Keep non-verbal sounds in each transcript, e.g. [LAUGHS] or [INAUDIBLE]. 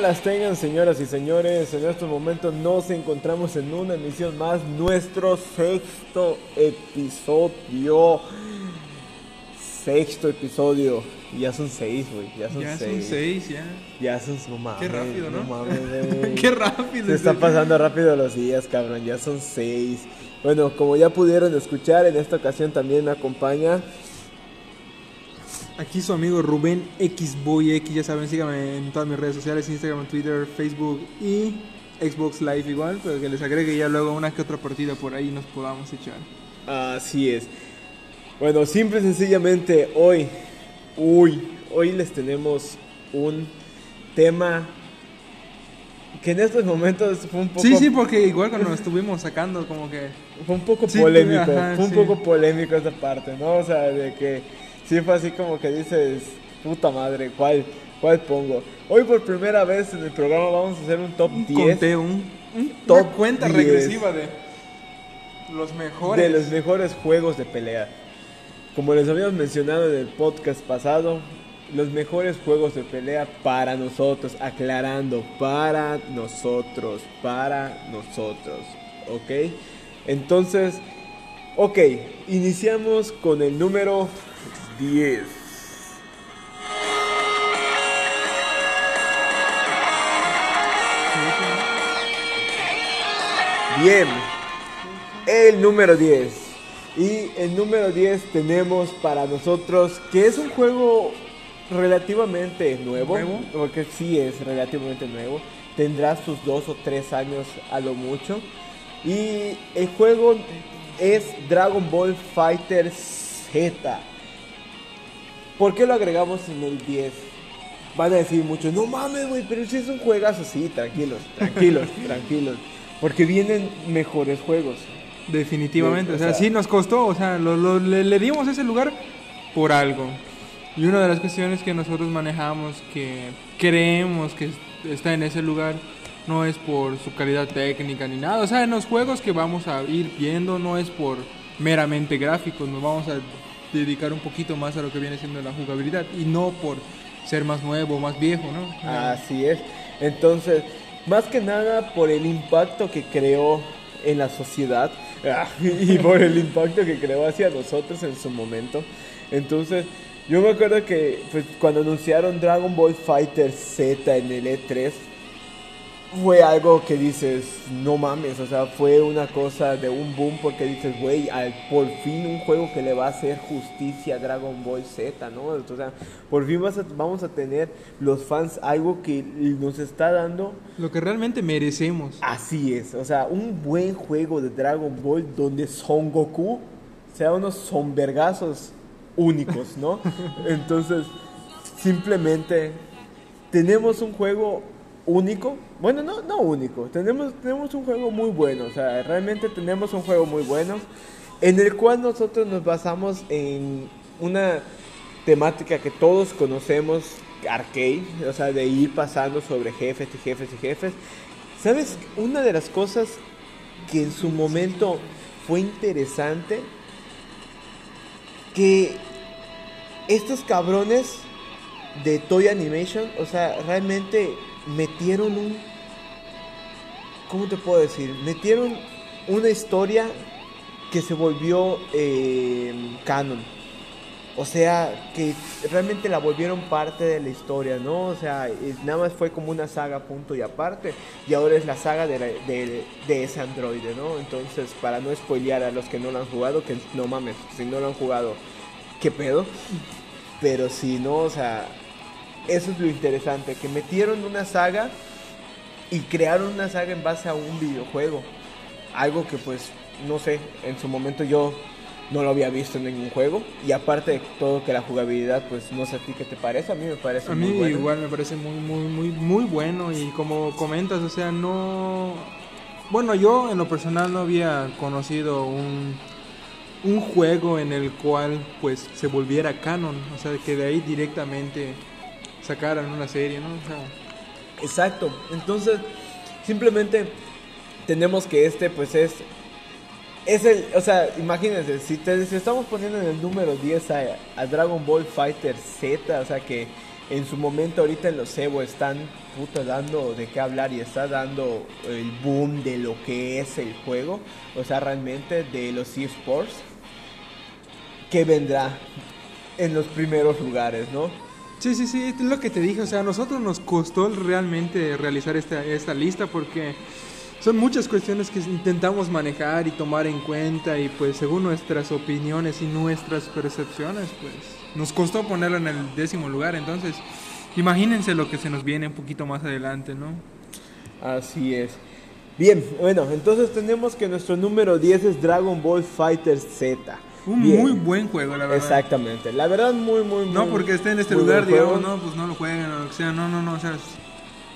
Las tengan señoras y señores, en estos momentos nos encontramos en una emisión más, nuestro sexto episodio. Sexto episodio. Ya son seis, güey. Ya son Ya seis. son seis, ya. Ya son no mames, Qué rápido, ¿no? [LAUGHS] mames, güey. Qué rápido. Se está pasando rápido los días, cabrón. Ya son seis. Bueno, como ya pudieron escuchar, en esta ocasión también me acompaña. Aquí su amigo Rubén Xboy X, ya saben, síganme en todas mis redes sociales, Instagram, Twitter, Facebook y Xbox Live igual, pero que les agregue ya luego una que otra partida por ahí nos podamos echar. Así es. Bueno, simple y sencillamente hoy, uy, hoy les tenemos un tema que en estos momentos fue un poco, Sí, sí, porque igual cuando nos estuvimos sacando como que... fue un poco Sí, polémico, ajá, fue un sí. poco polémico esta parte, ¿no? O sea, de que sí fue así como que dices, puta madre, ¿cuál, cuál pongo? Hoy por primera vez en el programa vamos a hacer un top Un 10 conteo, un, un- Top una cuenta 10. regresiva de los mejores. de los mejores juegos de pelea. Como les habíamos mencionado en el podcast pasado, los mejores juegos de pelea para nosotros, aclarando, para nosotros, para nosotros, ¿ok? Entonces, ok, iniciamos con el número 10. Bien, el número 10. Y el número 10 tenemos para nosotros que es un juego relativamente nuevo, ¿Nuevo? porque sí es relativamente nuevo. Tendrá sus dos o tres años a lo mucho. Y el juego es Dragon Ball Fighter Z. ¿Por qué lo agregamos en el 10? Van a decir muchos, no mames, güey, pero si es un juegazo, sí, tranquilos, tranquilos, [LAUGHS] tranquilos. Porque vienen mejores juegos. Definitivamente, Sí, o sea, o sea- sí nos costó, o sea, lo- lo- le, le dimos ese lugar por algo. Y una de las cuestiones que nosotros manejamos, que creemos que está en ese lugar, no es por su calidad técnica ni nada. O sea, en los juegos que vamos a ir viendo no es por meramente gráficos, nos vamos a dedicar un poquito más a lo que viene siendo la jugabilidad y no por ser más nuevo, más viejo, ¿no? Así es. Entonces, más que nada por el impacto que creó en la sociedad [LAUGHS] y por el impacto que creó hacia nosotros en su momento. Entonces, yo me acuerdo que pues, cuando anunciaron Dragon Ball Fighter Z en el E3, fue algo que dices, no mames, o sea, fue una cosa de un boom porque dices, güey, al- por fin un juego que le va a hacer justicia a Dragon Ball Z, ¿no? O sea, por fin vas a- vamos a tener los fans algo que nos está dando, Lo que realmente merecemos. así es, o sea, un buen juego de Dragon Ball donde Son Goku sea unos sonvergazos únicos, ¿no? [LAUGHS] Entonces, simplemente tenemos un juego único. Bueno, no, no único. Tenemos, tenemos un juego muy bueno. O sea, realmente tenemos un juego muy bueno. En el cual nosotros nos basamos en una temática que todos conocemos, arcade. O sea, de ir pasando sobre jefes y jefes y jefes. ¿Sabes? Una de las cosas que en su momento fue interesante. Que estos cabrones de Toy Animation, o sea, realmente metieron un... ¿Cómo te puedo decir? Metieron una historia que se volvió eh, canon. O sea, que realmente la volvieron parte de la historia, ¿no? O sea, nada más fue como una saga punto y aparte. Y ahora es la saga de, de, de ese androide, ¿no? Entonces, para no spoilear a los que no lo han jugado, que no mames, si no lo han jugado, ¿qué pedo? Pero si no, o sea, eso es lo interesante, que metieron una saga y crearon una saga en base a un videojuego. Algo que pues, no sé, en su momento yo no lo había visto en ningún juego. Y aparte de todo que la jugabilidad, pues no sé a ti qué te parece, a mí me parece A muy mí bueno. igual me parece muy, muy, muy, muy bueno y como comentas, o sea, no... Bueno, yo en lo personal no había conocido un, un juego en el cual pues se volviera canon, o sea, que de ahí directamente sacaran una serie, ¿no? O sea, Exacto. Entonces, simplemente tenemos que este, pues es. Es el. O sea, imagínense, si, te, si estamos poniendo en el número 10 a, a Dragon Ball Fighter Z, o sea, que en su momento ahorita en los Evo están puta dando de qué hablar y está dando el boom de lo que es el juego, o sea, realmente de los eSports, que vendrá en los primeros lugares, ¿no? Sí, sí, sí, es lo que te dije, o sea, a nosotros nos costó realmente realizar esta, esta lista porque son muchas cuestiones que intentamos manejar y tomar en cuenta y pues según nuestras opiniones y nuestras percepciones, pues nos costó ponerlo en el décimo lugar, entonces imagínense lo que se nos viene un poquito más adelante, ¿no? Así es. Bien, bueno, entonces tenemos que nuestro número 10 es Dragon Ball Fighter Z. Un Bien. muy buen juego, la verdad. Exactamente, la verdad muy, muy, muy No porque esté en este lugar, digamos, no, pues no lo jueguen o lo que sea, no, no, no, o sea,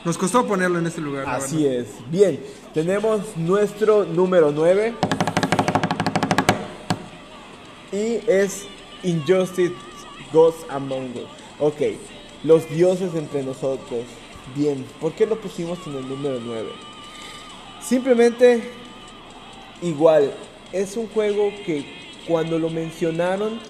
nos costó ponerlo en este lugar. Así es. Bien, tenemos nuestro número 9. Y es Injustice Gods Among Us. Ok, los dioses entre nosotros. Bien, ¿por qué lo pusimos en el número 9? Simplemente, igual, es un juego que cuando lo mencionaron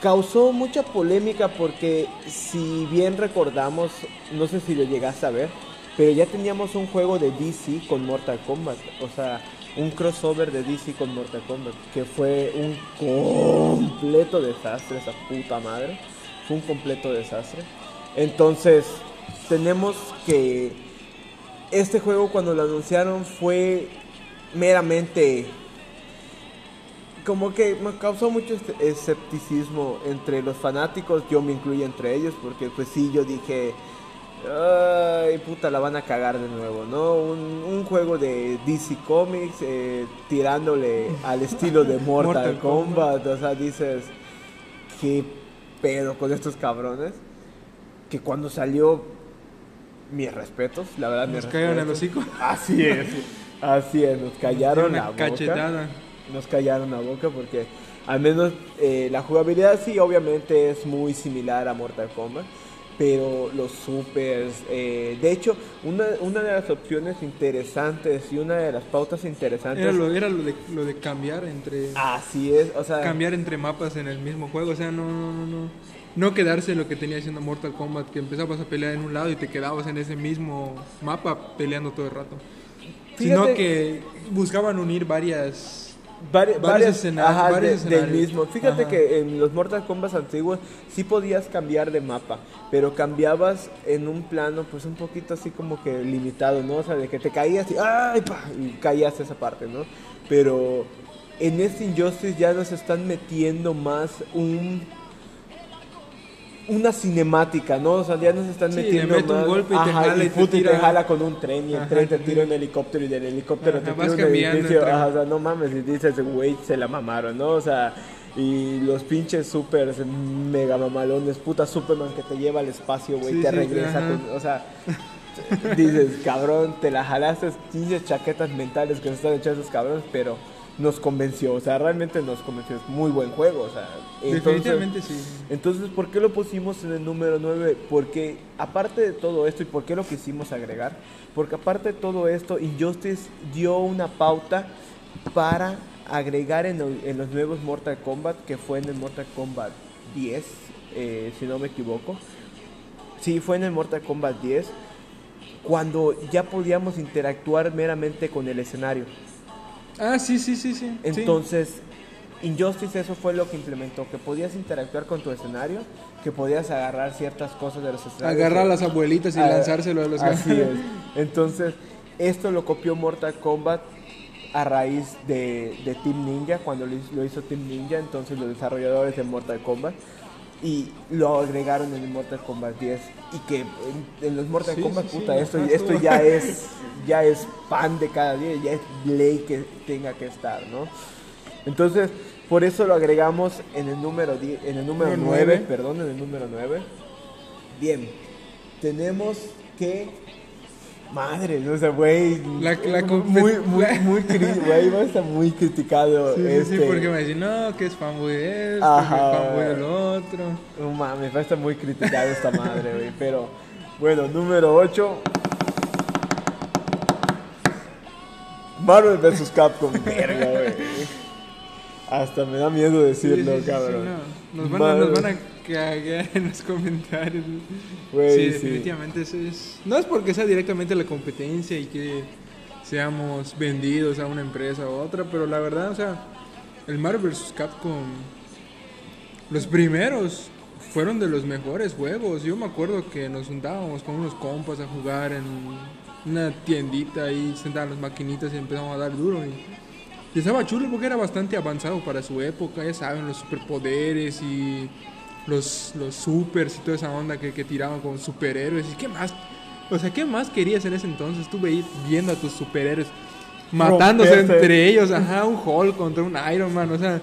causó mucha polémica porque si bien recordamos, no sé si lo llegaste a ver, pero ya teníamos un juego de DC con Mortal Kombat, o sea, un crossover de DC con Mortal Kombat, que fue un completo desastre, esa puta madre, fue un completo desastre. Entonces, tenemos que este juego cuando lo anunciaron fue meramente como que me causó mucho este- escepticismo entre los fanáticos, yo me incluyo entre ellos, porque pues sí, yo dije, ay, puta, la van a cagar de nuevo, ¿no? Un, un juego de DC Comics eh, tirándole al estilo de [LAUGHS] Mortal, Mortal Kombat, o sea, dices, qué pedo con estos cabrones, que cuando salió, mis respetos, la verdad, Nos cayeron respetos. hocico. Así es, así es, nos callaron Una la boca cachetada. Nos callaron la boca porque al menos eh, la jugabilidad sí obviamente es muy similar a Mortal Kombat pero los supers eh, de hecho una, una de las opciones interesantes y una de las pautas interesantes Era lo, era lo de, lo de cambiar entre así es o sea cambiar entre mapas en el mismo juego, o sea, no no no no no quedarse lo que tenía haciendo Mortal Kombat, que empezabas a pelear en un lado y te quedabas en ese mismo mapa peleando todo el rato. Sino que buscaban unir varias Vari- varios varias- escena- ajá, varios de- del escenarios. mismo. Fíjate Ajá. que en los Mortal Kombat antiguos sí podías cambiar de mapa, pero cambiabas en un plano pues un poquito así como que limitado, ¿no? O sea, de que te caías y ¡ay! pa! y caías esa parte, ¿no? Pero en este Injustice ya nos están metiendo más un una cinemática, ¿no? O sea, ya nos están Sí, le metiendo mete un golpe y te Ajá, jala y te jala con un tren y el Ajá, tren te tira un helicóptero y del helicóptero Ajá, te tira un edificio. Ajá, o sea, no mames, y dices, güey, se la mamaron, ¿no? O sea, y los pinches super mega mamalones, puta Superman que te lleva al espacio, güey, Sí, te sí, regresa con, o sea, dices, cabrón, te la jalaste, 15 chaquetas mentales que se están echando esos cabrones, pero nos convenció, o sea, realmente nos convenció, es muy buen juego, o sea, entonces- Definitivamente sí. entonces, ¿por qué lo pusimos en el número 9? Porque aparte de todo esto, ¿y por qué lo quisimos agregar? Porque aparte de todo esto, Injustice dio una pauta para agregar en, el- en los nuevos Mortal Kombat, que fue en el Mortal Kombat 10, eh, si no me equivoco. Sí, fue en el Mortal Kombat 10, cuando ya podíamos interactuar meramente con el escenario. Ah, sí, sí, sí, sí. sí. Injustice eso fue lo que implementó, que podías interactuar con tu escenario, que podías agarrar ciertas cosas de los escenarios. agarrar a las abuelitas y Ah, lanzárselo a los Así es. Entonces, esto lo copió Mortal Kombat a raíz de, de Team Ninja, cuando lo hizo, lo hizo Team Ninja, entonces los desarrolladores de Mortal Kombat, y lo agregaron en el Mortal Kombat 10. Y que en, en los Mortal Sí, Kombat, sí, sí, puta, esto, ajá, esto estuvo. ya [LAUGHS] es ya es pan de cada día, ya es ley que tenga que estar, ¿no? Entonces, por eso lo agregamos en el número 10 en el número Número 9, nueve. perdón, en el número 9. Bien. Tenemos que Madre, no sé, güey. La- la muy, [LAUGHS] muy, muy, güey, va a estar muy criticado. Sí, sí, este, sí, porque me dicen, no, que es fanboy de esto, Ajá. que es fanboy del otro. No mames, va a estar muy criticado esta madre, güey. Pero, bueno, número 8. Marvel vs. Capcom, verga, güey. Hasta me da miedo decirlo, Sí, sí, sí, cabrón. no. Nos, van a, nos van a cagar [LAUGHS] en los comentarios. Sí, sí. definitivamente eso es. No es porque sea directamente la competencia y que seamos vendidos a una empresa u otra, pero la verdad, o sea, el Marvel vs. Capcom, los primeros fueron de los mejores juegos. Yo me acuerdo que nos juntábamos con unos compas a jugar en una tiendita ahí, sentaban las maquinitas y empezamos a dar duro. Y, y estaba chulo porque era bastante avanzado para su época, ya saben, los superpoderes y los, los supers y toda esa onda que, que tiraban con superhéroes. ¿Y qué más? O sea, ¿qué más querías en ese entonces? Tú veías viendo a tus superhéroes matándose entre ellos, ajá, un Hulk contra un Iron Man, o sea,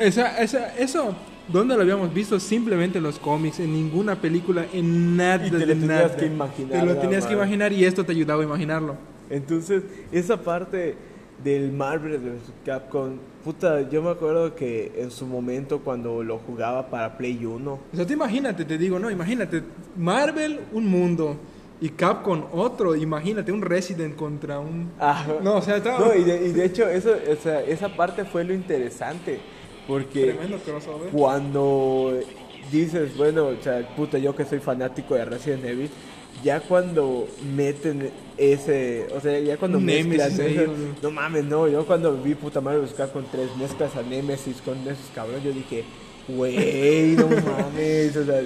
esa, esa, eso, ¿dónde lo habíamos visto? Simplemente en los cómics, en ninguna película, en nada Y te lo tenías nada. que imaginar, Te lo tenías que imaginar y esto te ayudaba a imaginarlo. Entonces, esa parte del Marvel vs. Capcom, puta, yo me acuerdo que en su momento cuando lo jugaba para Play 1, O sea, tú imagínate, te digo, no, imagínate, Marvel, un mundo, y Capcom, otro, imagínate, un Resident contra un... Ah, No, o sea, estaba... no, y, de, y de hecho eso, o sea, esa parte fue lo interesante, porque cuando dices, bueno, o sea, puta, yo que soy fanático de Resident Evil, ya cuando meten ese, o sea, ya cuando mezclan eso- ¿no? mames, no, yo cuando vi puta madre buscar con tres mezclas a Nemesis con esos cabrones, yo dije, güey, no [LAUGHS] mames, o sea,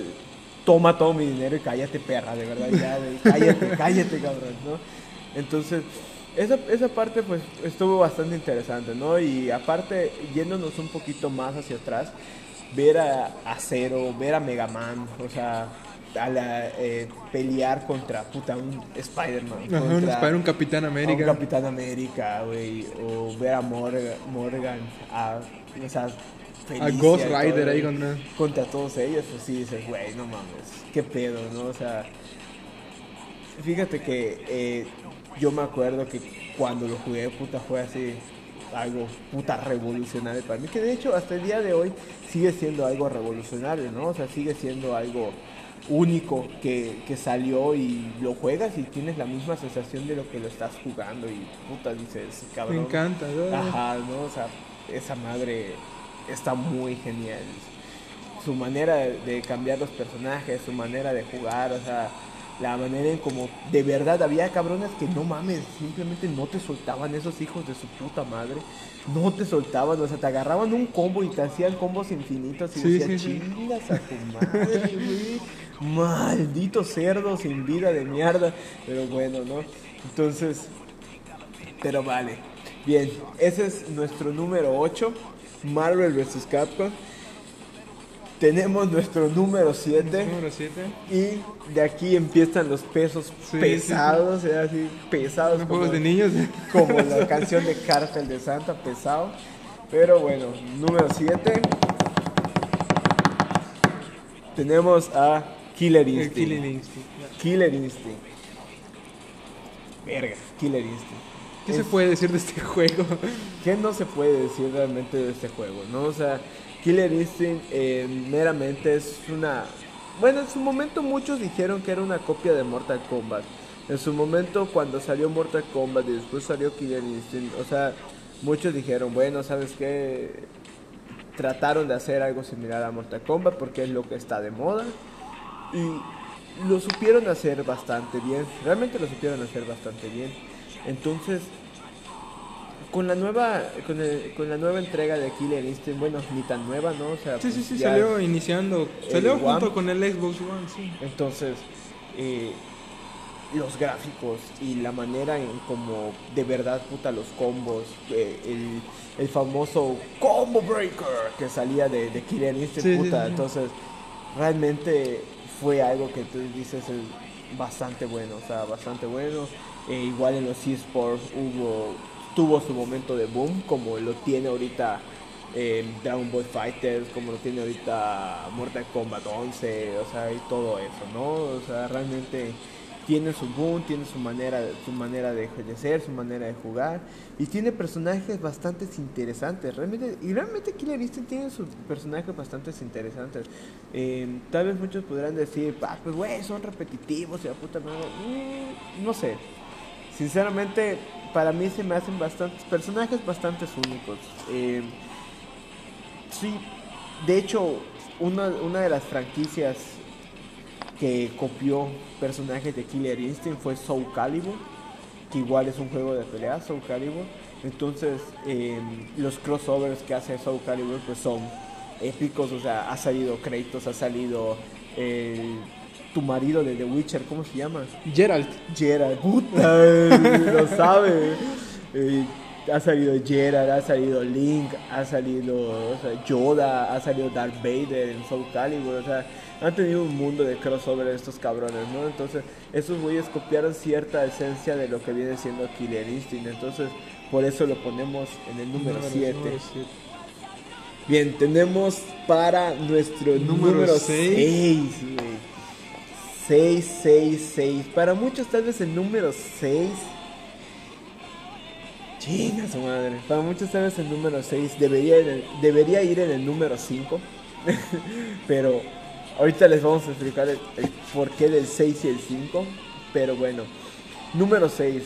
toma todo mi dinero y cállate perra, de verdad, ya, cállate, [LAUGHS] cállate, cabrón, ¿no? Entonces, esa, esa parte pues estuvo bastante interesante, ¿no? Y aparte, yéndonos un poquito más hacia atrás, ver a, a Zero, ver a Mega Man, o sea, a la, eh, pelear contra puta un Spider-Man. Un Spider, un Capitán a un América. Capitán América, güey, o ver a Morgan, Morgan a, o sea, Felicia Ghost Rider ahí contra- contra todos ellos, pues sí dices, güey, no mames, qué pedo, ¿no? O sea, fíjate que eh, yo me acuerdo que cuando lo jugué, puta, fue así algo puta revolucionario para mí, que de hecho hasta el día de hoy sigue siendo algo revolucionario, ¿no? O sea, sigue siendo algo único que, que salió y lo juegas y tienes la misma sensación de lo que lo estás jugando y puta dices, cabrón. Me encanta. ¿no? Ajá, ¿no? O sea, esa madre está muy genial. Su manera de, cambiar los personajes, su manera de jugar, o sea, la manera en como de verdad había cabrones que no mames, simplemente no te soltaban esos hijos de su puta madre. No te soltaban, o sea, te agarraban un combo y te hacían combos infinitos y Sí, decías, sí, a tu madre, güey. Maldito cerdo sin vida de mierda. Pero bueno, ¿no? Entonces, pero vale. Bien, ese es nuestro número 8, Marvel vs. Capcom. Tenemos nuestro número 7 Número 7. y de aquí empiezan los pesos Sí, pesados, ¿eh? así pesados Los como, juegos de niños. [LAUGHS] como la canción de Cártel de Santa, pesado. Pero bueno, número 7 tenemos a Killer Instinct. Killing Instinct. Killer Instinct. Verga, Killer Instinct. ¿Qué Es- se puede decir de este [LAUGHS] juego? ¿Qué no se puede decir realmente de este juego? ¿no? O sea, Killer Instinct eh, meramente es una... Bueno, en su momento muchos dijeron que era una copia de Mortal Kombat. En su momento cuando salió Mortal Kombat y después salió Killer Instinct, o sea, muchos dijeron, bueno, ¿sabes qué? Trataron de hacer algo similar a Mortal Kombat porque es lo que está de moda. Y lo supieron hacer bastante bien. Realmente lo supieron hacer bastante bien. Entonces, con la nueva con, el- con la nueva entrega de Killer Instinct, bueno, ni tan nueva, ¿no? O sea, Sí, sí, pues sí, salió iniciando. Salió One. junto con el Xbox One, sí. Entonces, eh, los gráficos y la manera en como de verdad, puta, los combos, eh, el, el famoso Combo Breaker que salía de, de Killer Instinct, Sí, sí, puta. sí. Entonces, realmente fue algo que tú dices eh, bastante bueno, o sea, bastante bueno. Eh, igual en los esports hubo, tuvo su momento de boom, como lo tiene ahorita eh, Dragon Ball Fighters, como lo tiene ahorita Mortal Kombat 11, o sea, y todo eso, ¿no? O sea, realmente tiene su boom, tiene su manera, su manera de de ser, su manera de jugar, y tiene personajes bastante interesantes, realmente, y realmente Killer Instinct tiene sus personajes bastante interesantes. Eh, tal vez muchos podrán decir, ah, pues güey, son repetitivos y la puta madre, Mm, no sé, sinceramente, para mí se me hacen bastantes personajes bastante únicos. Eh, Sí, de hecho, una, una de las franquicias que copió personajes de Killer Instinct fue Soul Calibur, que igual es un juego de pelea, Soul Calibur. Entonces, em, los crossovers que hace Soul Calibur pues son épicos, o sea, ha salido Kratos, ha salido tu marido de The Witcher, ¿cómo se llama? Geralt. Gerard, puta, [LAUGHS] lo sabe. Eh, ha salido Gerard, ha salido Link, ha salido o sea, Yoda, ha salido Darth Vader en Soul Calibur, o sea, han tenido un mundo de crossover estos cabrones, ¿no? Entonces, esos güeyes copiaron cierta esencia de lo que viene siendo Killer Instinct, entonces, por eso lo ponemos en el número 7. Número siete. Bien, tenemos para nuestro Número número seis. 6, güey. 6, 6, 6. Para muchos tal vez el número 6. Chinga su madre. Para muchos tal vez el número 6 debería, ir en- debería ir en el número 5. [LAUGHS] Pero ahorita les vamos a explicar el, el porqué del 6 y el 5. Pero bueno. Número 6.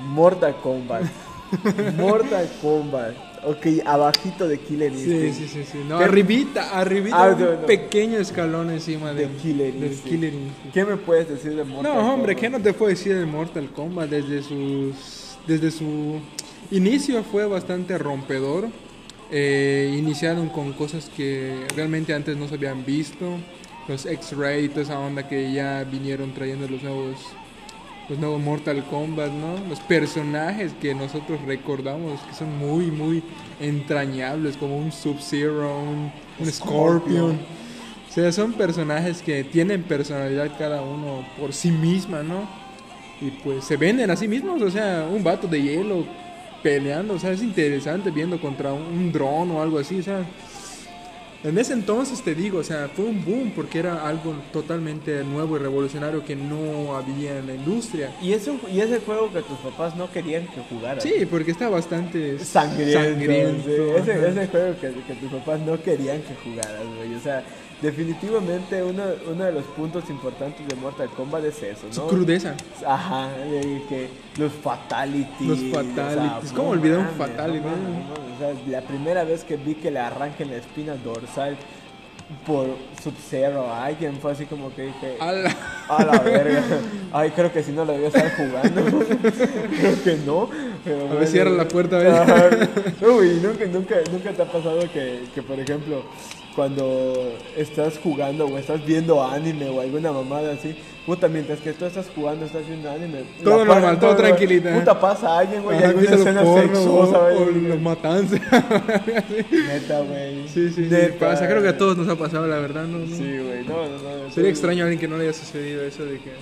Mortal Kombat. [LAUGHS] Mortal Kombat. Ok, abajito de Killer Sí, Instinct. sí, sí, sí. No, ¿Qué- arribita, arribita, Ah, un no, pequeño escalón encima De de, Killer del Instinct. Killer Instinct. ¿Qué me puedes decir de Mortal No, hombre, Kombat? ¿qué no te puedo decir de Mortal Kombat? Desde sus, desde su inicio fue bastante rompedor. Eh, iniciaron con cosas que realmente antes no se habían visto. Los X-Ray y toda esa onda que ya vinieron trayendo los nuevos, los nuevos Mortal Kombat, ¿no? Los personajes que nosotros recordamos que son muy, muy entrañables, como un Sub-Zero, un, un Scorpion. Scorpion. O sea, son personajes que tienen personalidad cada uno por sí misma, ¿no? Y pues se venden a sí mismos, o sea, un vato de hielo peleando, o sea, es interesante viendo contra un, un dron o algo así, o sea. En ese entonces te digo, o sea, fue un boom porque era algo totalmente nuevo y revolucionario que no había en la industria. Y es, un- y es el juego que tus papás no querían que jugaras. Sí, porque está bastante Sangriento. sangriento, sí. Juego que, que tus papás no querían que jugaras, güey. O sea, definitivamente uno, uno de los puntos importantes de Mortal Kombat es eso, ¿no? Su crudeza. Ajá, de que los fatalities. Los fatalities. ¿Cómo olvidar un fatality, no. O sea, la primera vez que vi que le arranquen la espina dorsal por Sub-Zero a alguien fue así como que dije. A la- A la verga. Ay, creo que si no lo debía estar jugando. [LAUGHS] creo que no. Pero A ver, bueno. cierra la puerta, a. Uy, nunca, nunca, nunca te ha pasado que, que, por ejemplo, cuando estás jugando o estás viendo anime o alguna mamada así, puta, mientras que tú estás jugando, estás viendo anime. Todo normal, pa- todo tranquilita. Puta, pasa alguien, güey, alguna escena sexosa, o, o güey. los matanzas. [LAUGHS] Neta, güey. Sí, sí, sí. Creo que a todos nos ha pasado, la verdad. No, no. Sí, güey, no, no, no. Sería extraño a alguien que no le haya sucedido eso de que...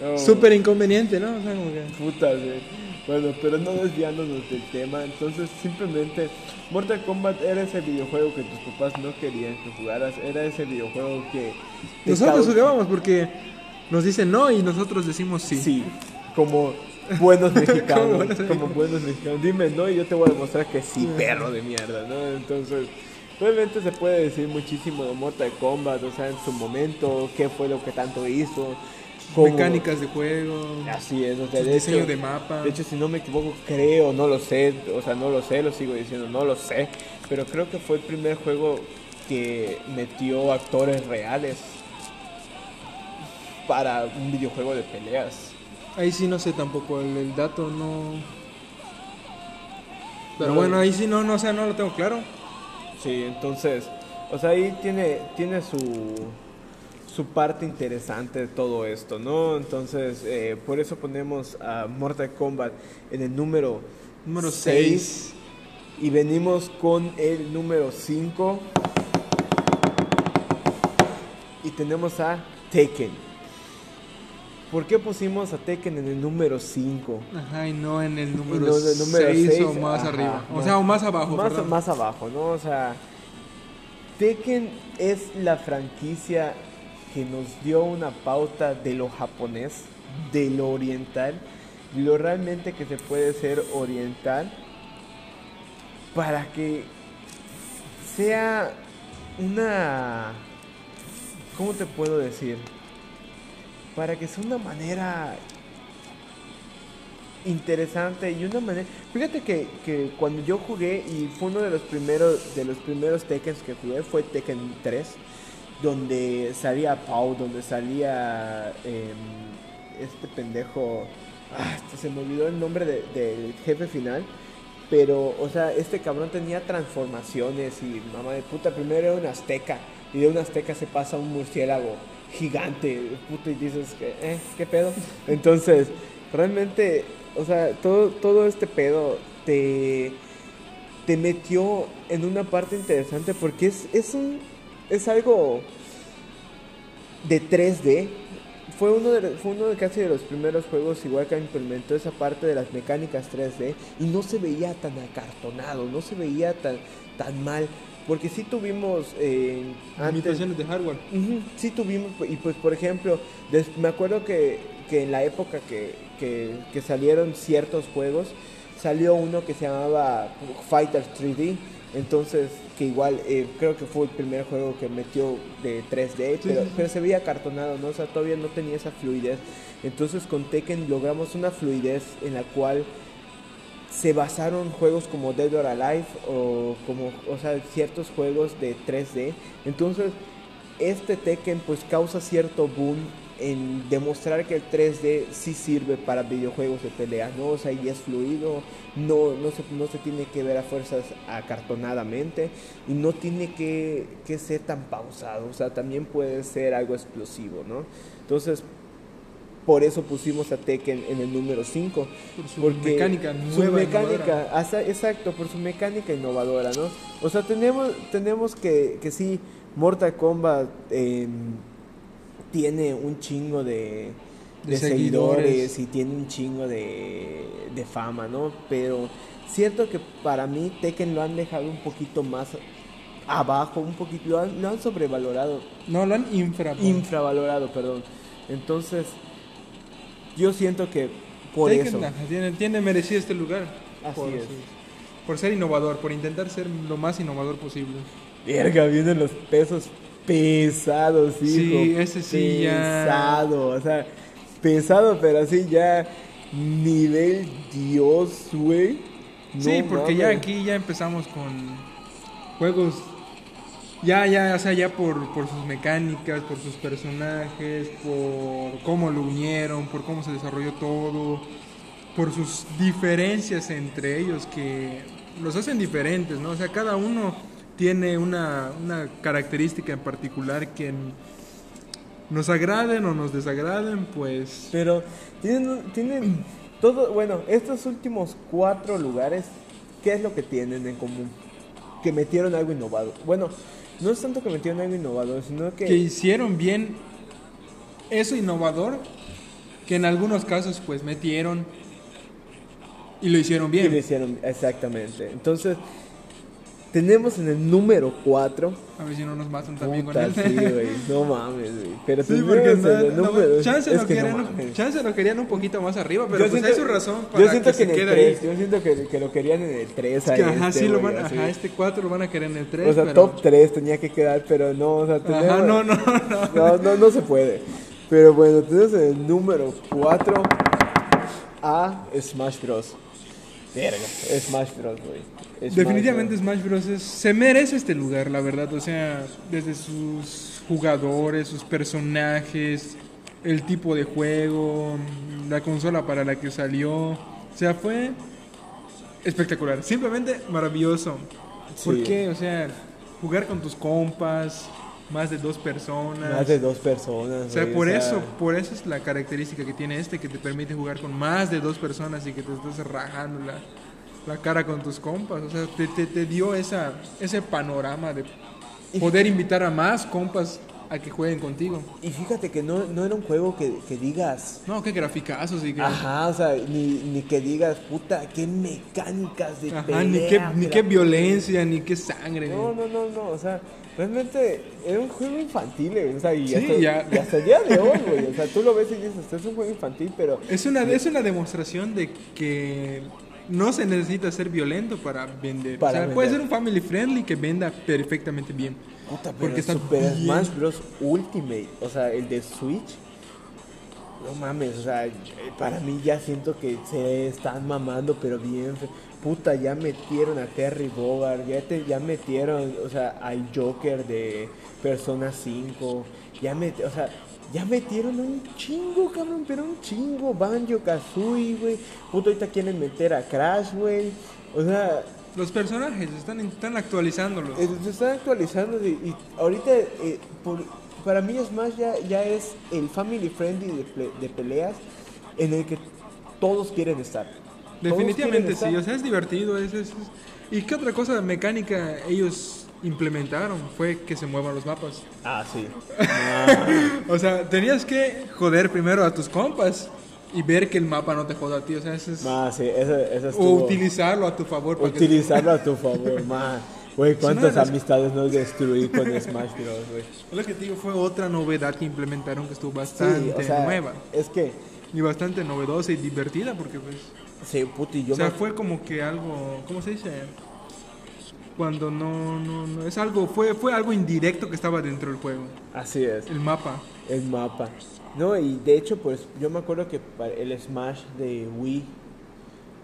No. Súper inconveniente, ¿no? O sea, como que... Puta, güey. Bueno, pero no desviándonos del tema, entonces simplemente Mortal Kombat era ese videojuego que tus papás no querían que jugaras, era ese videojuego que... Nosotros jugábamos porque nos dicen no y nosotros decimos sí. Sí, como buenos [LAUGHS] mexicanos, Como buenos mexicanos. Dime no y yo te voy a demostrar que sí, perro de mierda, ¿no? Entonces, realmente se puede decir muchísimo de Mortal Kombat, o sea, en su momento, qué fue lo que tanto hizo. Mecánicas de juego, Así es, o sea, sus de diseños hecho- de mapa. De hecho, si no me equivoco, creo, no lo sé, o sea, no lo sé, lo sigo diciendo, no lo sé, pero creo que fue el primer juego que metió actores reales para un videojuego de peleas. Ahí sí no sé tampoco, el, el dato no... Pero No. bueno, ahí sí no, no, o sea, no lo tengo claro. Sí, entonces, o sea, ahí tiene, tiene su, su parte interesante de todo esto, ¿no? Entonces, eh, por eso ponemos a Mortal Kombat en el número Número seis. 6. Y venimos con el número 5. Y tenemos a Tekken. ¿Por qué pusimos a Tekken en el número 5? Ajá, y no en el número no en el número 6 seis, o más ajá, arriba. O sea, o más abajo. Más, perdón. más abajo, ¿no? O sea, Tekken es la franquicia que nos dio una pauta de lo japonés, de lo oriental, lo realmente que se puede ser oriental, para que sea una... ¿Cómo te puedo decir? Para que sea una manera interesante y una manera fíjate que, que cuando yo jugué y fue uno de los primeros de los primeros Tekken que jugué fue Tekken 3 donde salía Pau donde salía em, este pendejo ah, se me olvidó el nombre de- del jefe final pero o sea este cabrón tenía transformaciones y mamá de puta primero era un azteca y de un azteca se pasa a un murciélago gigante puta y dices que eh, qué pedo [LAUGHS] entonces realmente, o sea, todo, todo este pedo te, te metió en una parte interesante porque es, es un es algo de 3D. Fue uno de, fue uno de casi de los primeros juegos igual que implementó esa parte de las mecánicas 3D y no se veía tan acartonado, no se veía tan, tan mal. Porque sí tuvimos eh, Limitaciones de hardware. Ujú, Sí tuvimos, y pues por ejemplo, des- me acuerdo que, que en la época que, que, que salieron ciertos juegos, salió uno que se llamaba Fighter 3D, entonces que igual eh, creo que fue el primer juego que metió de 3D, pero, sí. pero se veía cartonado, ¿no? O sea, todavía no tenía esa fluidez. Entonces con Tekken logramos una fluidez en la cual se basaron juegos como Dead or Alive o como o sea ciertos juegos de 3D entonces este Tekken pues causa cierto boom en demostrar que el 3D sí sirve para videojuegos de pelea no o sea y es fluido no no se, no se tiene que ver a fuerzas acartonadamente y no tiene que, que ser tan pausado o sea también puede ser algo explosivo no entonces por eso pusimos a Tekken en el número 5 Por su porque mecánica su nueva. mecánica innovadora. hasta- exacto por su mecánica innovadora no o sea tenemos tenemos que que sí Mortal Kombat eh, tiene un chingo de, De de seguidores. seguidores. y tiene un chingo de, de fama no pero cierto que para mí Tekken lo han dejado un poquito más abajo un poquito lo han, lo han sobrevalorado No, lo han infra. infravalorado perdón entonces yo siento que por eso Tiene, tiene merecido este lugar. Así por, es. por ser innovador, por intentar ser lo más innovador posible. Verga, vienen los pesos pesados, hijo. Sí, ese sí ya- Pesado, o sea, pesado, pero así ya nivel Dios, güey. No sí, porque ya aquí ya empezamos con juegos. Ya, ya, o sea, ya por, por sus mecánicas, por sus personajes, por cómo lo unieron, por cómo se desarrolló todo, por sus diferencias entre ellos que los hacen diferentes, ¿no? O sea, cada uno tiene una, una característica en particular que nos agraden o nos desagraden, pues Pero tienen, tienen todo, bueno, estos últimos cuatro lugares, ¿qué es lo que tienen en común? Que metieron algo innovador. Bueno, no es tanto que metieron algo innovador, sino que... que hicieron bien eso innovador que en algunos casos pues metieron y lo hicieron Y lo bien. hicieron, exactamente. Entonces, tenemos en el número 4. A ver si no nos matan también con Puta, él. sí, güey. No mames, güey. Pero Sí, porque no, el no, número. chance, es lo que no querían, mames. chance lo querían un poquito más arriba, pero Yo pues siento- hay su razón para yo siento que, que, se en el quede 3, ahí. yo siento que, que lo querían en el 3 Es que, ajá, este, sí lo van, ajá, este 4 lo van a querer en el 3, O sea, pero... top 3 tenía que quedar, pero no, o sea, tenemos, Ajá, no, no, no. no, no, no se puede. Pero bueno, tenemos en el número 4 a Smash Bros. Verga, Smash Bros, güey. Definitivamente Bros. Smash Bros. es- se merece este lugar, la verdad. O sea, desde sus jugadores, sus personajes, el tipo de juego, la consola para la que salió. O sea, fue espectacular. Simplemente maravilloso. Sí. Porque, o sea, jugar con tus compas, más de dos personas. Más de dos personas. O sea, güey, por o sea, eso, por eso es la característica que tiene este, que te permite jugar con más de dos personas y que te estás rajando la, la cara con tus compas. O sea, te, te, te dio esa, ese panorama de poder invitar a más compas a que jueguen contigo. Y fíjate que no, no era un juego que, que digas. No, qué graficazos y que... Ajá, o sea, ni, ni que digas, puta, qué mecánicas de Ajá, pelea. ni qué, ni qué violencia, ni qué sangre. No, no, no, no, o sea, realmente era un juego infantil, güey, o sea, y, Sí, hasta, ya. y hasta el día de hoy, güey, o sea, tú lo ves y dices, es un juego infantil, pero Es una, es una demostración de que no se necesita ser violento para vender. Para o sea, puede ser un family friendly que venda perfectamente bien. puta, pero Porque está Super bien. Smash Bros. Ultimate, o sea, el de Switch, no mames, o sea, para mí ya siento que se están mamando, pero bien. Puta, ya metieron a Terry Bogard, ya, te, ya metieron, o sea, al Joker de Persona 5, ya metieron, o sea, ya metieron un chingo, cabrón, pero un chingo. Banjo, Kazooie, güey. Puta, ahorita quieren meter a Crash, güey. O sea, Los personajes están, están actualizándolos. eh, se están actualizando y, y ahorita eh, por- para mí Smash ya, ya es el family friendly de peleas en el que todos quieren estar. Definitivamente sí, o sea, es divertido. Es, es- es- ¿Y qué otra cosa mecánica ellos implementaron? Fue que se muevan los mapas. Ah, sí. [LAUGHS] O sea, tenías que joder primero a tus compas y ver que el mapa no te joda a ti. O sea, eso es- sí, eso, eso o estuvo- utilizarlo a tu favor. para que- utilizarlo a tu favor, más. Güey, cuántas las- amistades no destruí con Smash Bros, güey. Lo que te digo fue otra novedad que implementaron que estuvo bastante Sí, o sea, nueva. es que, Y bastante novedosa y divertida porque pues... sí, puti, yo o sea, me- fue como que algo... ¿Cómo se dice? Cuando no, no, no... Es algo... Fue, fue algo indirecto que estaba dentro del juego. Así es. El mapa. El mapa. No, y de hecho, pues yo me acuerdo que el Smash de Wii,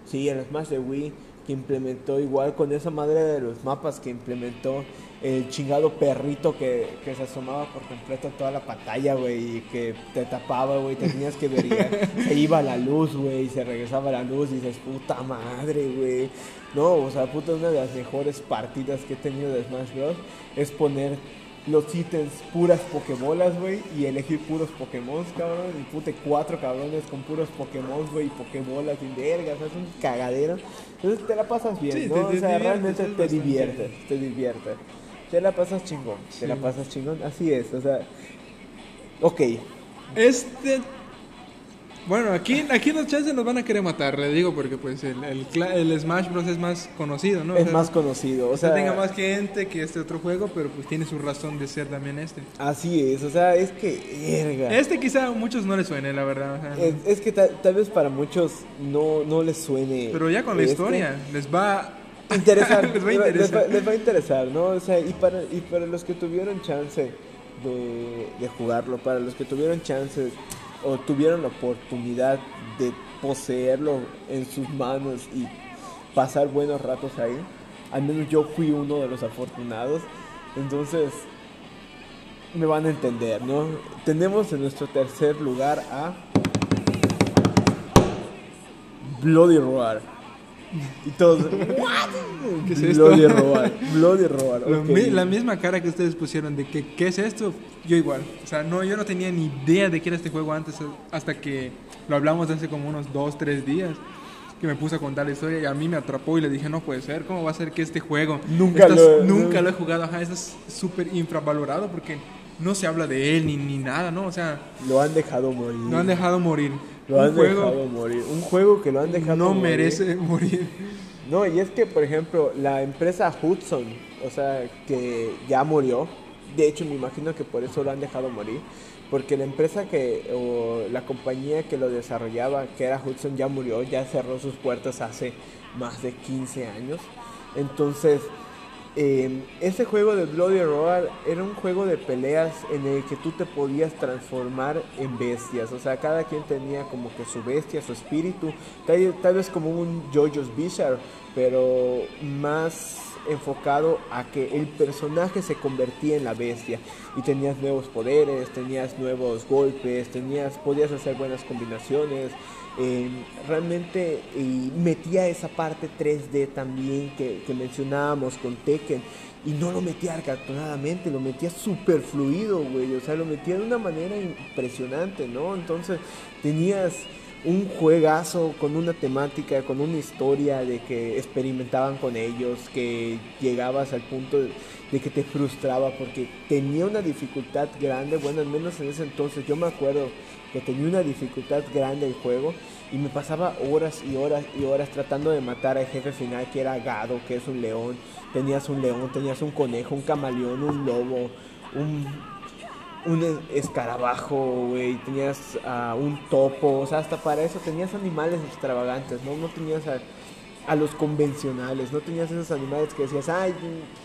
sí, el Smash de Wii, que implementó igual con esa madre de los mapas que implementó el chingado perrito que, que se asomaba por completo a toda la pantalla, güey, y que te tapaba, güey, te tenías que ver, se iba la luz, güey, y se regresaba la luz y dices, puta madre, güey. No, o sea, puta, una de las mejores partidas que he tenido de Smash Bros. es poner los ítems puras pokebolas, güey, y elegir puros Pokémon, cabrón, y pute cuatro cabrones con puros Pokémon, güey, y pokebolas y vergas, es un cagadero. Entonces te la pasas bien, Sí, ¿no? te- o sea, diviertes, realmente te diviertes, te diviertes. Te la pasas chingón, te la pasas chingón, así es, o sea, ok, Este... Bueno, aquí, aquí los chances nos van a querer matar, le digo, porque pues el, el, el Smash Bros. es más conocido, ¿no? O es sea, más conocido, o sea, tenga más gente que este otro juego, pero pues tiene su razón de ser también este. así es, o sea, es que, verga. Este quizá a muchos no les suene, la verdad. o sea, no. Es, que ta- tal vez para muchos no, no les suene. Pero ya con la este. historia les va interesar, [LAUGHS] les va a les va- interesar. les va a interesar, ¿no? O sea, y para, y para los que tuvieron chance de, de jugarlo, para los que tuvieron chance o tuvieron la oportunidad de poseerlo en sus manos y pasar buenos ratos ahí, al menos yo fui uno de los afortunados, entonces me van a entender, ¿no? Tenemos en nuestro tercer lugar a Bloody Roar. Y todos, [LAUGHS] ¿what? ¿Qué es esto? Bloody Roar, Bloody Roar. Lo ok. mi- La misma cara que ustedes pusieron de que qué es esto, yo igual. O sea, no, yo no tenía ni idea de qué era este juego antes, hasta que lo hablamos hace como unos dos, tres días. Que me puse a contar la historia y a mí me atrapó y le dije, no puede ser, ¿cómo va a ser que este juego Nunca Esto lo- nunca lo he jugado? Ajá, eso es súper infravalorado porque no se habla de él ni, ni nada, ¿no? O sea, Lo han dejado morir. lo han dejado morir. Lo han juego dejado morir. Un juego que lo han dejado no morir. merece morir. No, y es que, por ejemplo, la empresa Hudson, o sea, que ya murió, de hecho me imagino que por eso lo han dejado morir, porque la empresa que, o la compañía que lo desarrollaba, que era Hudson, ya murió, ya cerró sus puertas hace más de 15 años. Entonces, eh, ese juego de Bloody Roar era un juego de peleas en el que tú te podías transformar en bestias. O sea, cada quien tenía como que su bestia, su espíritu. Tal, tal vez como un JoJo's Bizarre, pero más enfocado a que el personaje se convertía en la bestia y tenías nuevos poderes, tenías nuevos golpes, tenías podías hacer buenas combinaciones. Eh, realmente eh, metía esa parte 3D también que, mencionábamos con Tekken y no lo metía acartonadamente, lo metía súper fluido, güey, o sea, lo metía de una manera impresionante, ¿no? Entonces tenías un juegazo con una temática, con una historia de que experimentaban con ellos, que llegabas al punto de, de que te frustraba porque tenía una dificultad grande, bueno, al menos en ese entonces yo me acuerdo que tenía una dificultad grande el juego y me pasaba horas y horas y horas tratando de matar al jefe final que era Gado, que es un león, tenías un león, tenías un conejo, un camaleón, un lobo, un un es- escarabajo, güey, tenías a un topo, o sea, hasta para eso tenías animales extravagantes, ¿no? No tenías a, a los convencionales, no tenías esos animales que decías, ay,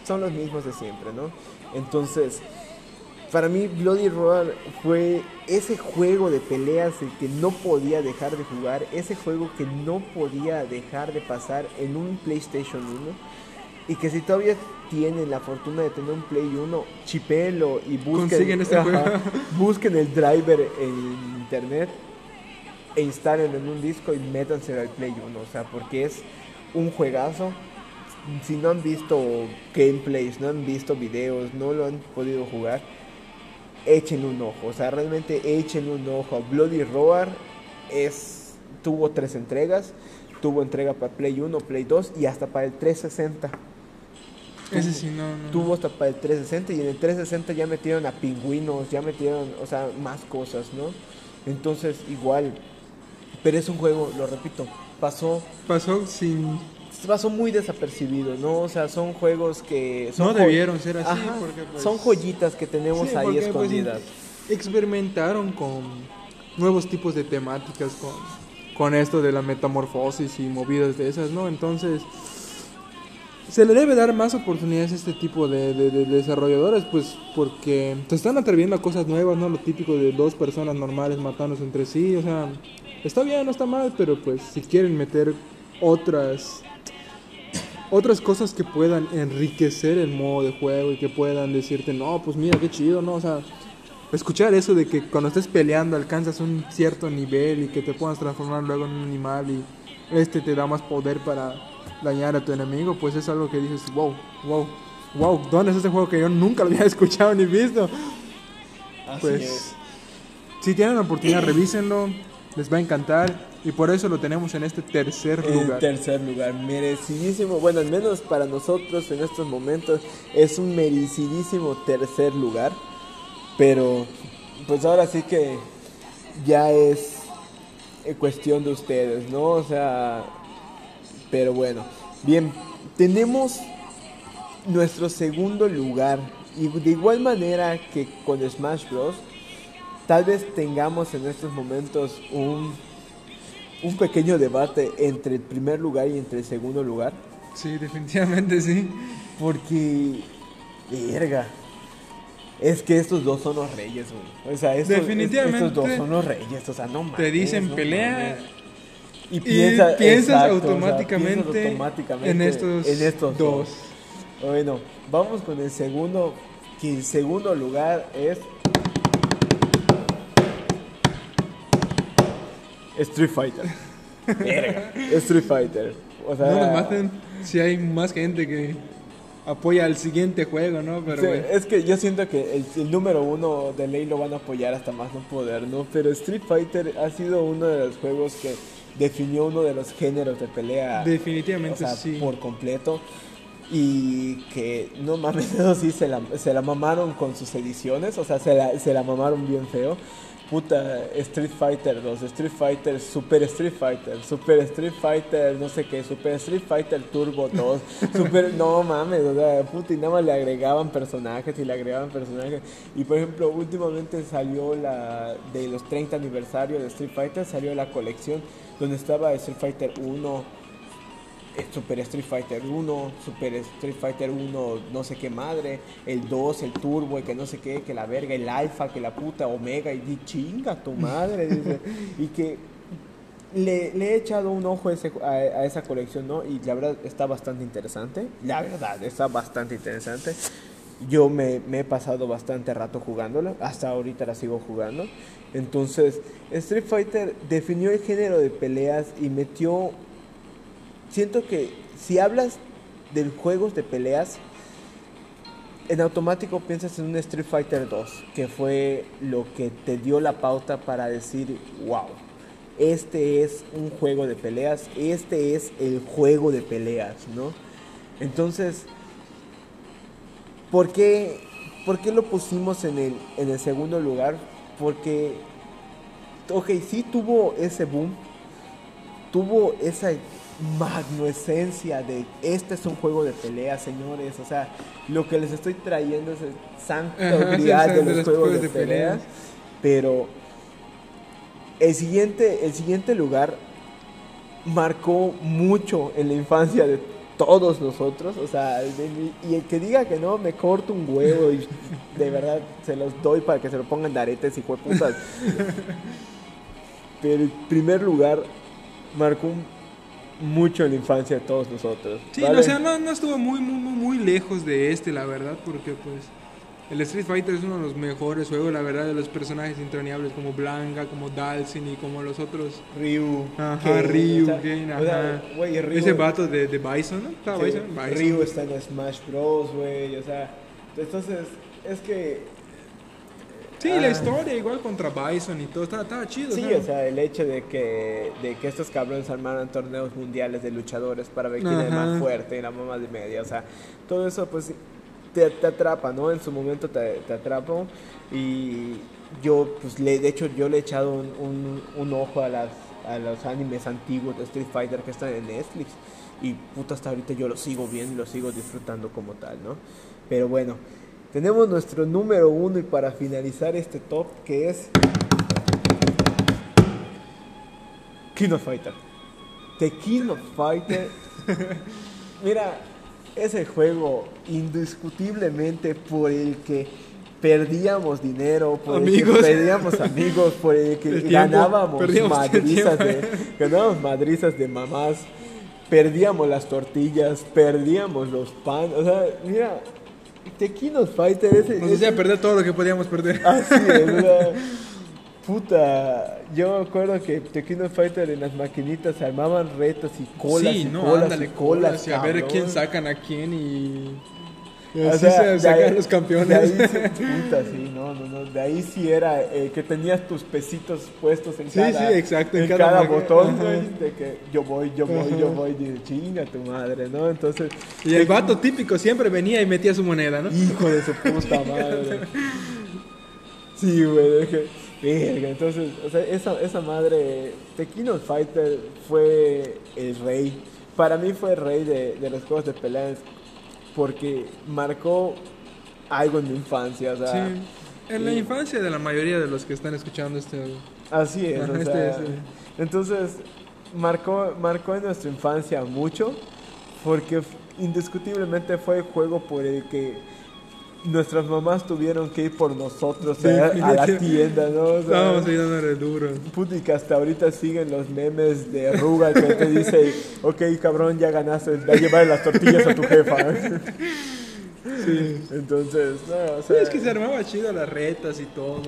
son los mismos de siempre, ¿no? Entonces, para mí Bloody Roar fue ese juego de peleas el que no podía dejar de jugar, ese juego que no podía dejar de pasar en un PlayStation 1 y que si todavía tienen la fortuna de tener un Play 1, chipelo y busquen, este [LAUGHS] busquen el driver en internet e instalen en un disco y métanse al Play 1, o sea, porque es un juegazo. Si no han visto gameplays, no han visto videos, no lo han podido jugar, echen un ojo. O sea, realmente echen un ojo. Bloody Roar es, tuvo tres entregas. Tuvo entrega para Play 1, Play 2 y hasta para el 360. Ese sí, no, no. Tuvo hasta para el 360 y en el 360 ya metieron a pingüinos, ya metieron, o sea, más cosas, ¿no? Entonces, igual. Pero es un juego, lo repito, pasó. Pasó sin pasó muy desapercibido, ¿no? O sea, son juegos que... Son no debieron ser así. porque, pues, son joyitas que tenemos ahí pues, escondidas. experimentaron con nuevos tipos de temáticas, con, con esto de la metamorfosis y movidas de esas, ¿no? Entonces, se le debe dar más oportunidades a este tipo de, de, desarrolladores, pues porque se están atreviendo a cosas nuevas, ¿no? Lo típico de dos personas normales matándose entre sí, o sea, está bien, no está mal, pero pues si quieren meter otras otras cosas que puedan enriquecer el modo de juego y que puedan decirte, no, pues mira, qué chido, ¿no? O sea, escuchar eso de que cuando estés peleando alcanzas un cierto nivel y que te puedas transformar luego en un animal y este te da más poder para dañar a tu enemigo, pues es algo que dices, wow, wow, wow, ¿dónde es ese juego que yo nunca lo había [LAUGHS] escuchado ni visto? pues, si tienen la oportunidad, revísenlo, les va a encantar. Y por eso lo tenemos en este tercer lugar. tercer lugar, merecidísimo. Bueno, al menos para nosotros en estos momentos es un merecidísimo tercer lugar. Pero pues ahora sí que ya es eh, cuestión de ustedes, ¿no? O sea, pero bueno. Bien, tenemos nuestro segundo lugar. Y de igual manera que con Smash Bros. Tal vez tengamos en estos momentos un un pequeño debate entre el primer lugar y entre el segundo lugar. Sí, definitivamente sí. Porque, verga, es que estos dos son los reyes, güey. O sea, estos, definitivamente, estos dos son los reyes, o sea, no mames. Te dicen pelea. Y, piensas automáticamente, en, estos en estos dos. Bueno, vamos con el segundo, que el segundo lugar es Street Fighter. [LAUGHS] Street Fighter. O sea, no nos maten si hay más gente que apoya al siguiente juego, ¿no? Pero Es que yo siento que el, número uno de ley lo van a apoyar hasta más no poder, ¿no? Pero Street Fighter ha sido uno de los juegos que definió uno de los géneros de pelea. Definitivamente, sí. Por completo. Y que, no mames, [LAUGHS] eso sí, se la, se la mamaron con sus ediciones, o sea, se la, se la mamaron bien feo puta, Street Fighter 2, Street Fighter, Super Street Fighter, Super Street Fighter, no sé qué, Super Street Fighter Turbo 2, [LAUGHS] Super, no mames, o sea, puta, y nada más le agregaban personajes y le agregaban personajes. Y por ejemplo, últimamente salió la, de los 30 aniversarios de Street Fighter, salió la colección donde estaba Street Fighter 1, Super Street Fighter 1, Super Street Fighter 1, no sé qué madre, el 2, el Turbo, y que no sé qué, que la verga, el Alpha, que la puta Omega, y di chinga tu madre, y que le, he echado un ojo a, esa colección, ¿no? Y la verdad está bastante interesante, la verdad está bastante interesante. Yo me, me he pasado bastante rato jugándola, hasta ahorita la sigo jugando. Entonces, Street Fighter definió el género de peleas y metió siento que si hablas de juegos de peleas, en automático piensas en un Street Fighter 2, que fue lo que te dio la pauta para decir, wow, este es un juego de peleas, este es el juego de peleas, ¿no? Entonces, ¿por qué, por qué lo pusimos en el, en el segundo lugar? Porque, ok, sí tuvo ese boom, tuvo esa magno esencia de este es un juego de pelea, señores. O sea, lo que les estoy trayendo es el santo grial de los, juegos, de, pelea. Pero el siguiente, el siguiente lugar marcó mucho en la infancia de todos nosotros, o sea, de y el que diga que no, me corto un huevo y de verdad se los doy para que se lo pongan de aretes y putas. [LAUGHS] Pero en primer lugar, marcó un- mucho en la infancia de todos nosotros. Sí, ¿vale? no, o sea, no, no estuvo muy, muy, muy, lejos de este, la verdad, porque pues el Street Fighter es uno de los mejores juegos, la verdad, de los personajes intraneables como Blanca, como Dalsin y como los otros. Ryu. Ajá, Kane, Ryu, o sea, Kane, o sea, ajá. güey, Ryu- Ese vato de, de Bison, ¿no? ¿Estaba Sí, Bison? Bison. Ryu está en Smash Bros, güey, o sea, entonces es que Sí, la Ah. historia igual contra Bison y todo, estaba, estaba chido. sí, o sea, el hecho de que de que estos cabrones armaran torneos mundiales de luchadores para ver quién es Ajá. más fuerte y la mamá de media, o sea, todo eso pues te, te atrapa, ¿no? En su momento te, te atrapa y yo pues le de hecho yo le he echado un, un, un ojo a las a los animes antiguos de Street Fighter que están en Netflix y puta hasta ahorita yo lo sigo viendo y lo sigo disfrutando como tal, ¿no? Pero bueno, tenemos nuestro número uno y para finalizar este top que es King of Fighter. The King of Fighter. [LAUGHS] Mira, es el juego indiscutiblemente por el que perdíamos dinero, por el que perdíamos amigos, por el que [LAUGHS] El ganábamos madrizas de, [LAUGHS] ganábamos madrizas de mamás, perdíamos las tortillas, perdíamos los pan, o sea, mira, The King of Fighter es, Nos hacía perder todo lo que podíamos perder. [LAUGHS] Así es, [LAUGHS] puta. Yo me acuerdo que The King of Fighter en las maquinitas se armaban retos y colas sí, y no, colas ándale, y colas. colas y a ver quién sacan a quién y... y O así sea, se sacan ahí- los campeones. De ahí puta, sí, no, no, no. De ahí sí era eh, que tenías tus pesitos puestos en Sí, cada, sí, exacto, en en cada cada, botón, güey, de que yo voy, yo voy, yo voy, de chinga tu madre, ¿no? Entonces, Y el vato típico siempre venía y metía su moneda, ¿no? Hijo de su puta madre. Sí, güey, de que, verga, entonces, o sea, esa, esa madre, The King of Fighter fue el rey. Para mí fue el rey de, de los juegos de peleas porque marcó algo en mi infancia, o sea, Sí. En la y- infancia de la mayoría de los que están escuchando este... así es, o este sea, sí. entonces marcó, marcó en nuestra infancia mucho porque indiscutiblemente fue el juego por el que nuestras mamás tuvieron que ir por nosotros a, a la tienda, ¿no? O sea, Estábamos ahí dándole duro. puta, y que hasta ahorita siguen los memes de Rugal que te dice, ok, cabrón, ya ganaste, ve a llevar las tortillas a tu jefa. [LAUGHS] Sí. Entonces, no, o Sí, sea, es que se armaba chido las retas y todo.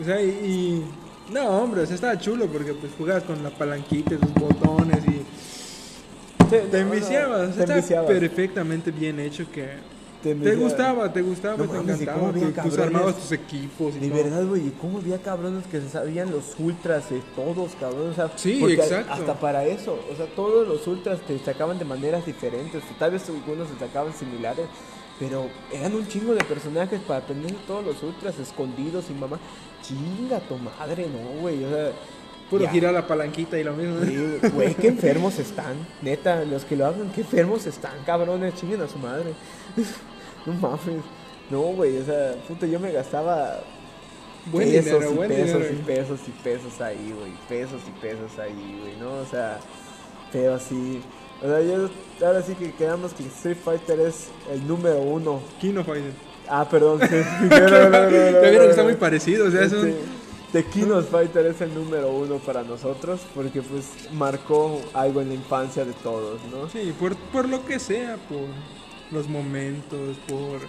O sea, y... y- No, hombre, o sea, estaba chulo porque pues jugabas con la palanquita y los botones y... te, Te no, no, enviciabas. te Estaba enviciabas. perfectamente bien hecho que... Te Te enviciabas. gustaba, te gustaba, No te mames, ¿y encantaba. Tú, cabrones? armabas tus equipos y De todo. verdad, güey, ¿y ¿cómo había cabrones que se sabían los ultras todos, cabrón? O sea, Sí, exacto. Hasta para eso, o sea, todos los ultras te sacaban de maneras diferentes, tal vez algunos se sacaban similares, pero eran un chingo de personajes para aprender todos los ultras escondidos y mamá, chinga tu madre, no, güey, o sea, Puro ya. girar la palanquita y lo mismo. Sí, Güey, qué enfermos están, neta, los que lo hagan, qué enfermos están, cabrones, chinguen a su madre. [LAUGHS] No mames. No, güey, o sea, puta, yo me gastaba Buen pesos dinero, y buen pesos dinero. y pesos y pesos ahí, güey. Pesos y pesos ahí, güey, ¿no? O sea, pero así. O sea, yo ahora sí que quedamos que Street Fighter es el número uno. Kino Fighter. Ah, perdón, sí. No, no, no, que está muy parecido, o sea, es un... Este, The King of Fighter es el número uno para nosotros porque pues marcó algo en la infancia de todos, ¿no? Sí, por, por lo que sea, por los momentos, por...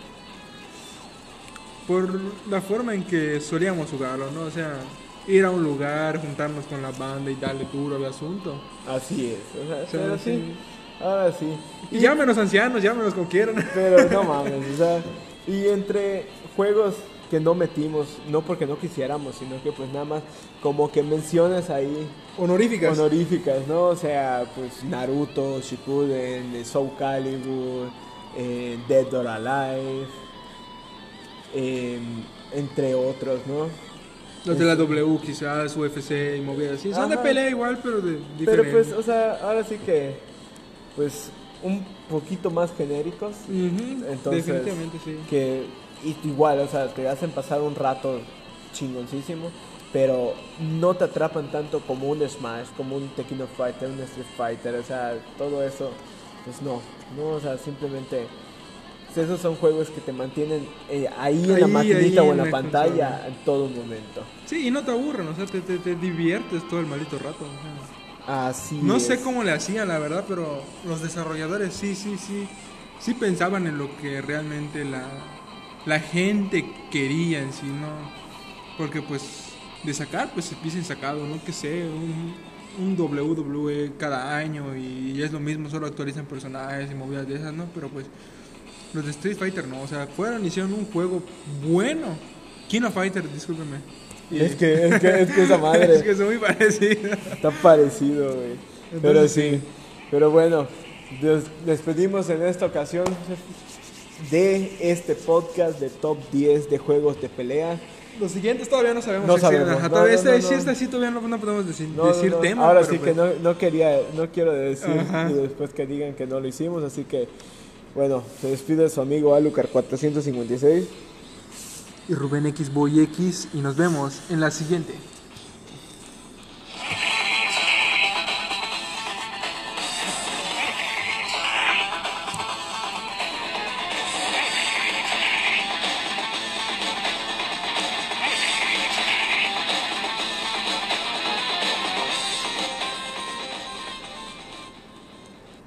Por la forma en que solíamos jugarlo, ¿no? O sea, ir a un lugar, juntarnos con la banda y darle duro al asunto. Así es, o sea, O sea, pero sí, sí. ahora sí. Y llámenos ancianos, llámenos como quieran. [LAUGHS] Pero no mames, o sea, y entre juegos que no metimos, no porque no quisiéramos, sino que pues nada más como que menciones ahí Honoríficas. honoríficas, ¿no? O sea, pues Naruto, Shippuden, Soul Calibur, eh, Dead or Alive, eh, entre otros, ¿no? Los de la W quizás, UFC y movidas así. Son de pelea igual, pero de diferente. Pero pues, o sea, ahora sí que, pues, un poquito más genéricos, Ujú, entonces, Definitivamente sí. que y- igual, o sea, te hacen pasar un rato chingoncísimo, pero no te atrapan tanto como un Smash, como un Tekken Fighter, un Street Fighter, o sea, todo eso pues no, no, o sea, simplemente pues, esos son juegos que te mantienen eh, ahí, en la maquinita o en en la la pantalla consola. en todo momento. Sí, y no te aburren, o sea, te, te, te diviertes todo el maldito rato. o sea. Así No es. sé cómo le hacían, la verdad, pero los desarrolladores sí, sí, sí, sí pensaban en lo que realmente la, la gente quería en sí, ¿no? Porque pues de sacar, pues empiecen sacado, no que sé, un, un WWE cada año y es lo mismo, solo actualizan personajes y movidas de esas, ¿no? Pero pues los de Street Fighter no, o sea, fueron hicieron un juego bueno. King of Fighter, discúlpeme. Y- Es que, es que, es que esa madre [LAUGHS] es que son muy parecidos. está parecido, güey. Pero sí, pero bueno, des- despedimos en esta ocasión de este podcast de top 10 de juegos de pelea. Los siguientes todavía no sabemos. No si sabemos, Ajá, no, todavía no, este, no, este sí todavía no, no podemos decir, decir no, tema. Ahora pero sí que pues- no, no quería, no quiero decir Ajá. y después que digan que no lo hicimos, así que bueno, se despide su amigo Alucar 456. Y Rubén X Boy X y nos vemos en la siguiente.